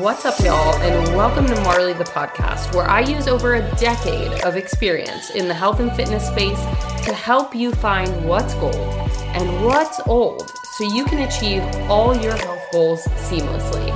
What's up, y'all, and welcome to Marly the podcast, where I use over a decade of experience in the health and fitness space to help you find what's gold and what's old so you can achieve all your health goals seamlessly.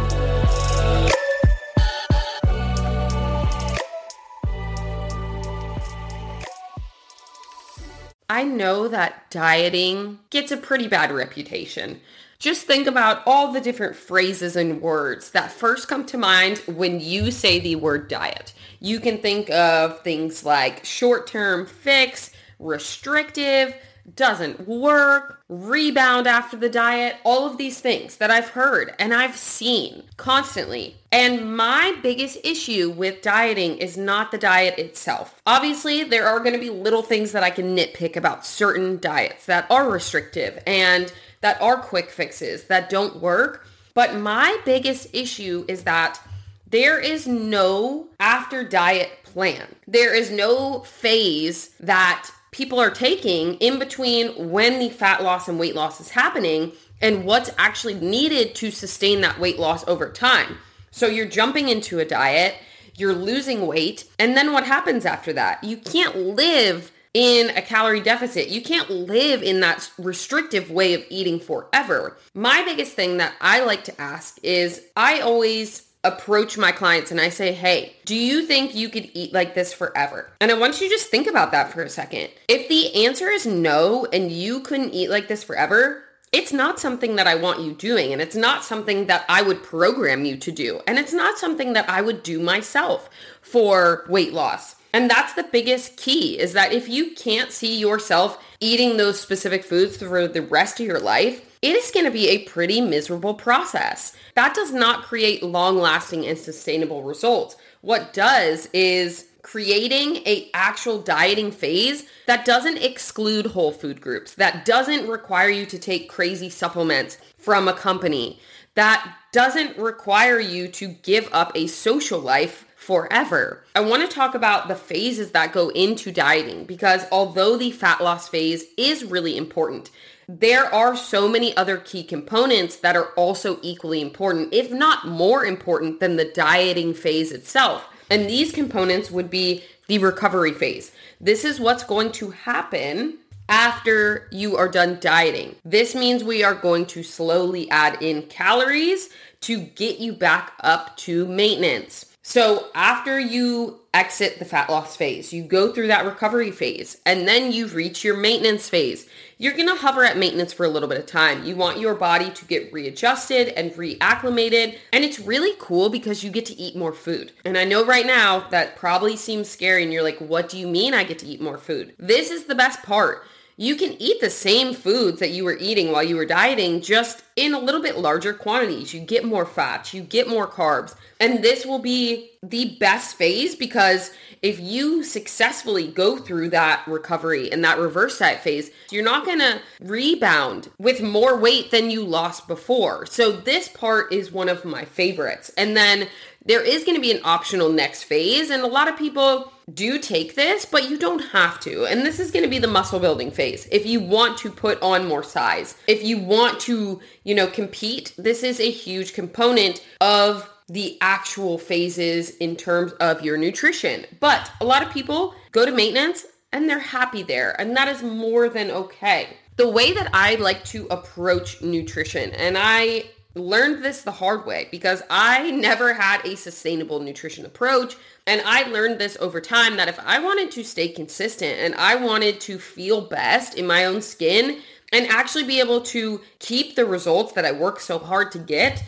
I know that dieting gets a pretty bad reputation. Just think about all the different phrases and words that first come to mind when you say the word diet. You can think of things like short-term fix, restrictive, doesn't work, rebound after the diet, all of these things that I've heard and I've seen constantly. And my biggest issue with dieting is not the diet itself. Obviously, there are going to be little things that I can nitpick about certain diets that are restrictive and that are quick fixes that don't work. But my biggest issue is that there is no after diet plan. There is no phase that people are taking in between when the fat loss and weight loss is happening and what's actually needed to sustain that weight loss over time. So you're jumping into a diet, you're losing weight, and then what happens after that? You can't live in a calorie deficit. You can't live in that restrictive way of eating forever. My biggest thing that I like to ask is I always approach my clients and I say, hey, do you think you could eat like this forever? And I want you to just think about that for a second. If the answer is no and you couldn't eat like this forever, it's not something that I want you doing and it's not something that I would program you to do. And it's not something that I would do myself for weight loss. And that's the biggest key is that if you can't see yourself eating those specific foods for the rest of your life, it is going to be a pretty miserable process. That does not create long-lasting and sustainable results. What does is creating a actual dieting phase that doesn't exclude whole food groups, that doesn't require you to take crazy supplements from a company, that doesn't require you to give up a social life forever. I want to talk about the phases that go into dieting because although the fat loss phase is really important, there are so many other key components that are also equally important, if not more important than the dieting phase itself. And these components would be the recovery phase. This is what's going to happen after you are done dieting. This means we are going to slowly add in calories to get you back up to maintenance. So after you exit the fat loss phase, you go through that recovery phase, and then you reach your maintenance phase. You're going to hover at maintenance for a little bit of time. You want your body to get readjusted and reacclimated, and it's really cool because you get to eat more food. And I know right now that probably seems scary and you're like, what do you mean I get to eat more food? This is the best part you can eat the same foods that you were eating while you were dieting just in a little bit larger quantities. You get more fats, you get more carbs. And this will be the best phase because if you successfully go through that recovery and that reverse diet phase, you're not going to rebound with more weight than you lost before. So this part is one of my favorites. And then there is going to be an optional next phase and a lot of people do take this, but you don't have to. And this is going to be the muscle building phase. If you want to put on more size, if you want to, you know, compete, this is a huge component of the actual phases in terms of your nutrition. But a lot of people go to maintenance and they're happy there. And that is more than okay. The way that I like to approach nutrition, and I learned this the hard way because I never had a sustainable nutrition approach. And I learned this over time that if I wanted to stay consistent and I wanted to feel best in my own skin and actually be able to keep the results that I work so hard to get,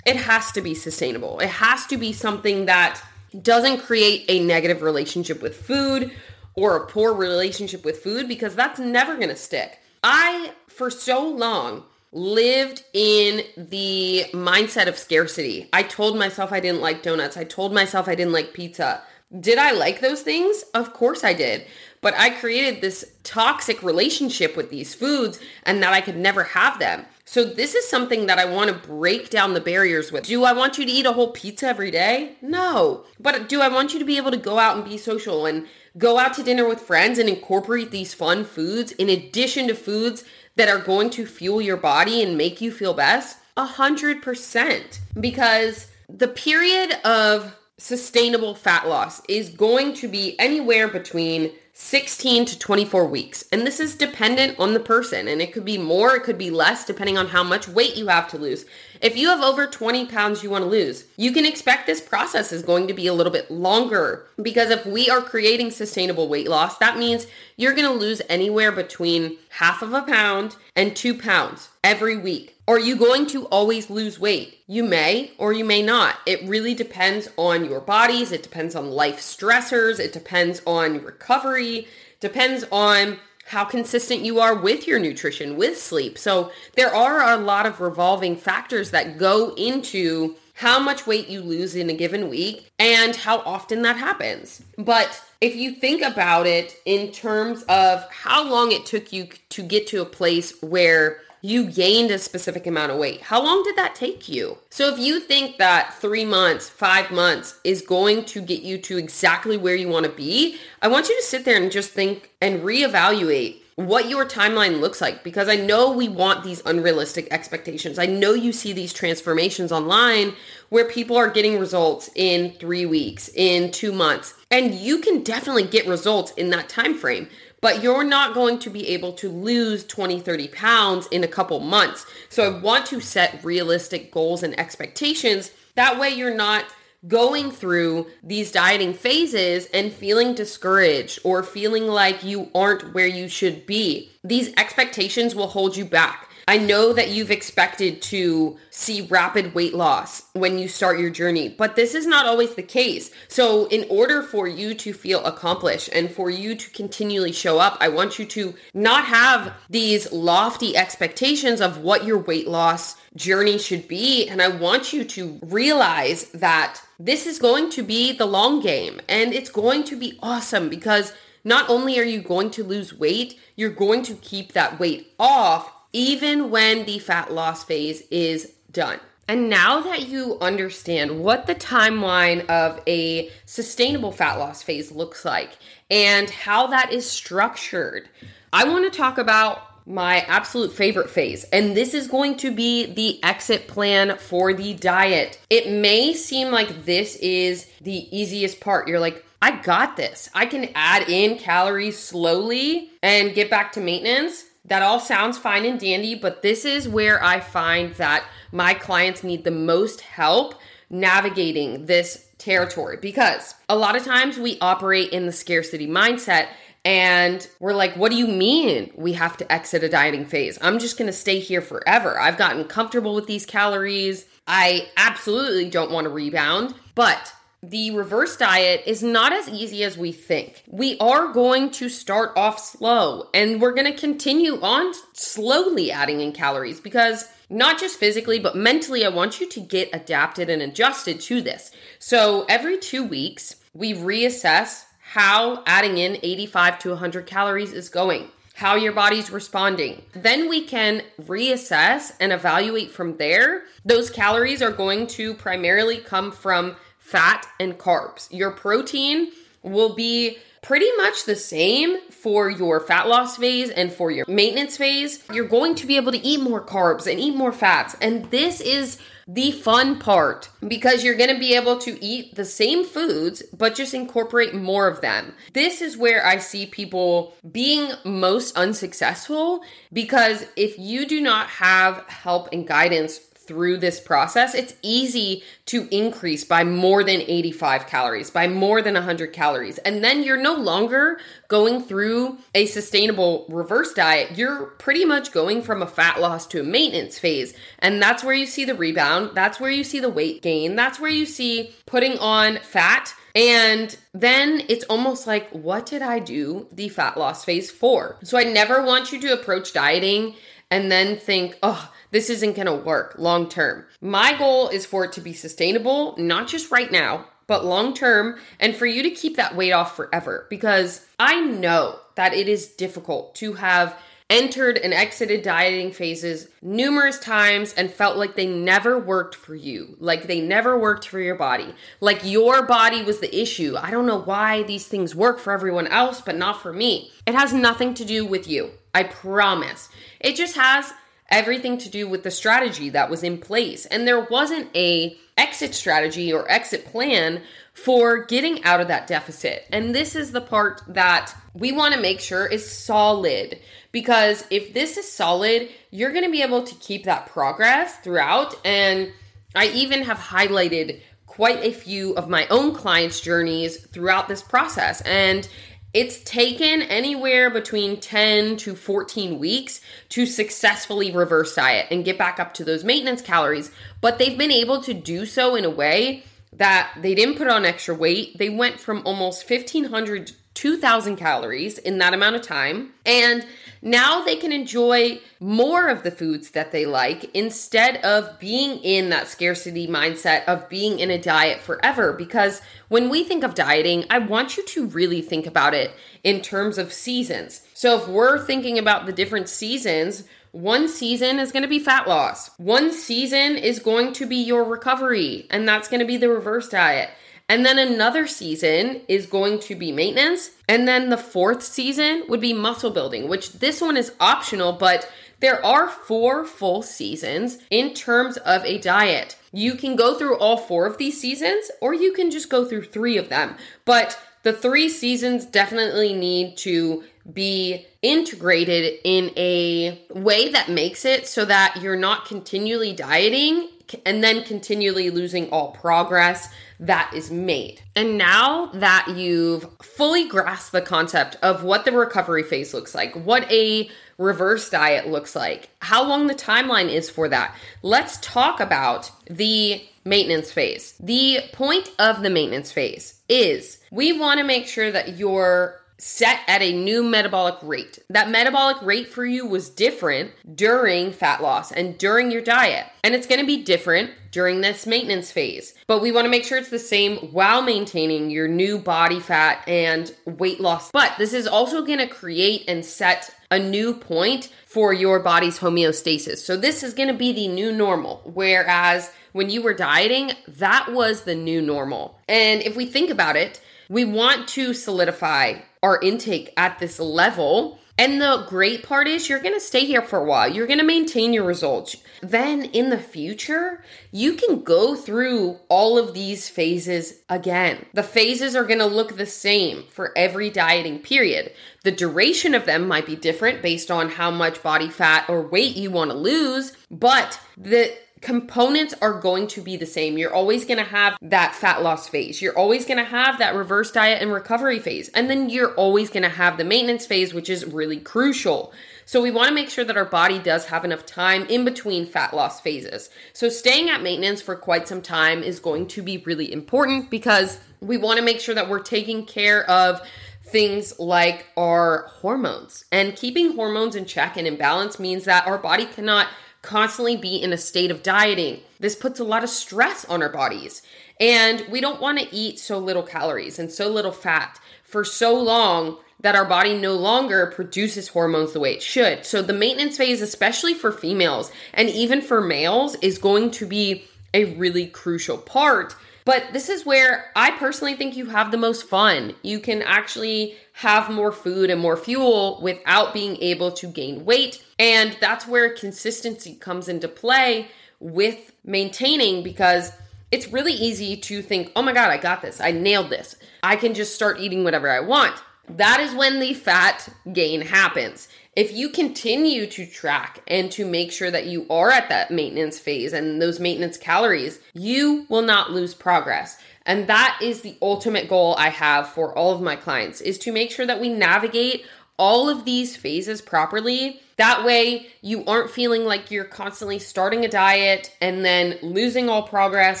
it has to be sustainable. It has to be something that doesn't create a negative relationship with food or a poor relationship with food because that's never going to stick. I, for so long, lived in the mindset of scarcity. I told myself I didn't like donuts. I told myself I didn't like pizza. Did I like those things? Of course I did. But I created this toxic relationship with these foods and that I could never have them. So this is something that I want to break down the barriers with. Do I want you to eat a whole pizza every day? No. But do I want you to be able to go out and be social and go out to dinner with friends and incorporate these fun foods in addition to foods that are going to fuel your body and make you feel best? A hundred percent. Because the period of sustainable fat loss is going to be anywhere between 16 to 24 weeks. And this is dependent on the person. And it could be more, it could be less, depending on how much weight you have to lose. If you have over 20 pounds you want to lose, you can expect this process is going to be a little bit longer because if we are creating sustainable weight loss, that means you're going to lose anywhere between half of a pound and two pounds every week. Are you going to always lose weight? You may or you may not. It really depends on your bodies. It depends on life stressors. It depends on recovery. Depends on how consistent you are with your nutrition, with sleep. So there are a lot of revolving factors that go into how much weight you lose in a given week and how often that happens. But if you think about it in terms of how long it took you to get to a place where you gained a specific amount of weight. How long did that take you? So if you think that three months, five months is going to get you to exactly where you want to be, I want you to sit there and just think and reevaluate what your timeline looks like because I know we want these unrealistic expectations. I know you see these transformations online where people are getting results in 3 weeks, in 2 months, and you can definitely get results in that time frame but you're not going to be able to lose 20, 30 pounds in a couple months. So I want to set realistic goals and expectations. That way you're not going through these dieting phases and feeling discouraged or feeling like you aren't where you should be. These expectations will hold you back. I know that you've expected to see rapid weight loss when you start your journey, but this is not always the case. So in order for you to feel accomplished and for you to continually show up, I want you to not have these lofty expectations of what your weight loss journey should be. And I want you to realize that this is going to be the long game and it's going to be awesome because not only are you going to lose weight, you're going to keep that weight off even when the fat loss phase is done. And now that you understand what the timeline of a sustainable fat loss phase looks like and how that is structured, I want to talk about my absolute favorite phase. And this is going to be the exit plan for the diet. It may seem like this is the easiest part. You're like, I got this. I can add in calories slowly and get back to maintenance. That all sounds fine and dandy, but this is where I find that my clients need the most help navigating this territory because a lot of times we operate in the scarcity mindset and we're like, what do you mean we have to exit a dieting phase? I'm just to stay here forever. I've gotten comfortable with these calories. I absolutely don't want to rebound, but the reverse diet is not as easy as we think. We are going to start off slow and we're going to continue on slowly adding in calories because not just physically, but mentally, I want you to get adapted and adjusted to this. So every two weeks, we reassess how adding in 85 to 100 calories is going how your body's responding. Then we can reassess and evaluate from there. Those calories are going to primarily come from fat, and carbs. Your protein will be pretty much the same for your fat loss phase and for your maintenance phase. You're going to be able to eat more carbs and eat more fats. And this is the fun part because you're going to be able to eat the same foods but just incorporate more of them. This is where I see people being most unsuccessful because if you do not have help and guidance through this process, it's easy to increase by more than 85 calories, by more than 100 calories. And then you're no longer going through a sustainable reverse diet. You're pretty much going from a fat loss to a maintenance phase. And that's where you see the rebound. That's where you see the weight gain. That's where you see putting on fat. And then it's almost like, what did I do the fat loss phase for? So I never want you to approach dieting and then think, oh, this isn't going to work long term. My goal is for it to be sustainable, not just right now, but long term, and for you to keep that weight off forever. Because I know that it is difficult to have entered and exited dieting phases numerous times and felt like they never worked for you, like they never worked for your body, like your body was the issue. I don't know why these things work for everyone else, but not for me. It has nothing to do with you. I promise. It just has everything to do with the strategy that was in place. And there wasn't a exit strategy or exit plan for getting out of that deficit. And this is the part that we want to make sure is solid because if this is solid, you're going to be able to keep that progress throughout. And I even have highlighted quite a few of my own clients' journeys throughout this process. And it's taken anywhere between 10 to 14 weeks to successfully reverse diet and get back up to those maintenance calories, but they've been able to do so in a way that they didn't put on extra weight. They went from almost 1500 2,000 calories in that amount of time. And now they can enjoy more of the foods that they like instead of being in that scarcity mindset of being in a diet forever. Because when we think of dieting, I want you to really think about it in terms of seasons. So if we're thinking about the different seasons, one season is going to be fat loss. One season is going to be your recovery, and that's going to be the reverse diet. And then another season is going to be maintenance. And then the fourth season would be muscle building, which this one is optional, but there are four full seasons in terms of a diet. You can go through all four of these seasons, or you can just go through three of them. But the three seasons definitely need to be integrated in a way that makes it so that you're not continually dieting and then continually losing all progress that is made. And now that you've fully grasped the concept of what the recovery phase looks like, what a reverse diet looks like, how long the timeline is for that, let's talk about the maintenance phase. The point of the maintenance phase is we want to make sure that you're set at a new metabolic rate. That metabolic rate for you was different during fat loss and during your diet. And it's going to be different during this maintenance phase. But we want to make sure it's the same while maintaining your new body fat and weight loss. But this is also going to create and set a new point for your body's homeostasis. So this is going to be the new normal. Whereas when you were dieting, that was the new normal. And if we think about it, we want to solidify our intake at this level. And the great part is you're going to stay here for a while. You're going to maintain your results. Then in the future, you can go through all of these phases again. The phases are going to look the same for every dieting period. The duration of them might be different based on how much body fat or weight you want to lose, but the components are going to be the same. You're always going to have that fat loss phase. You're always going to have that reverse diet and recovery phase. And then you're always going to have the maintenance phase, which is really crucial. So we want to make sure that our body does have enough time in between fat loss phases. So staying at maintenance for quite some time is going to be really important because we want to make sure that we're taking care of things like our hormones. And keeping hormones in check and in balance means that our body cannot constantly be in a state of dieting. This puts a lot of stress on our bodies. And we don't want to eat so little calories and so little fat for so long that our body no longer produces hormones the way it should. So the maintenance phase, especially for females and even for males, is going to be a really crucial part but this is where I personally think you have the most fun. You can actually have more food and more fuel without being able to gain weight. And that's where consistency comes into play with maintaining because it's really easy to think, oh my God, I got this. I nailed this. I can just start eating whatever I want. That is when the fat gain happens if you continue to track and to make sure that you are at that maintenance phase and those maintenance calories, you will not lose progress. And that is the ultimate goal I have for all of my clients is to make sure that we navigate all of these phases properly. That way, you aren't feeling like you're constantly starting a diet and then losing all progress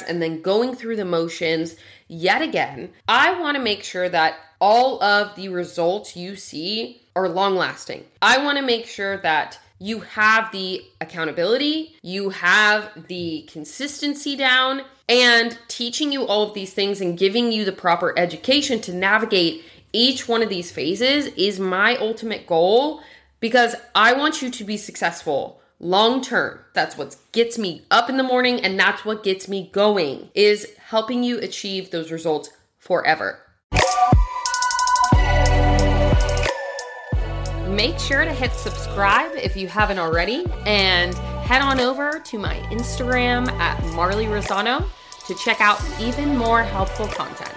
and then going through the motions yet again. I want to make sure that all of the results you see are long lasting. I want to make sure that you have the accountability, you have the consistency down, and teaching you all of these things and giving you the proper education to navigate each one of these phases is my ultimate goal because I want you to be successful long term. That's what gets me up in the morning and that's what gets me going is helping you achieve those results forever. Make sure to hit subscribe if you haven't already and head on over to my Instagram at Marly Razzano to check out even more helpful content.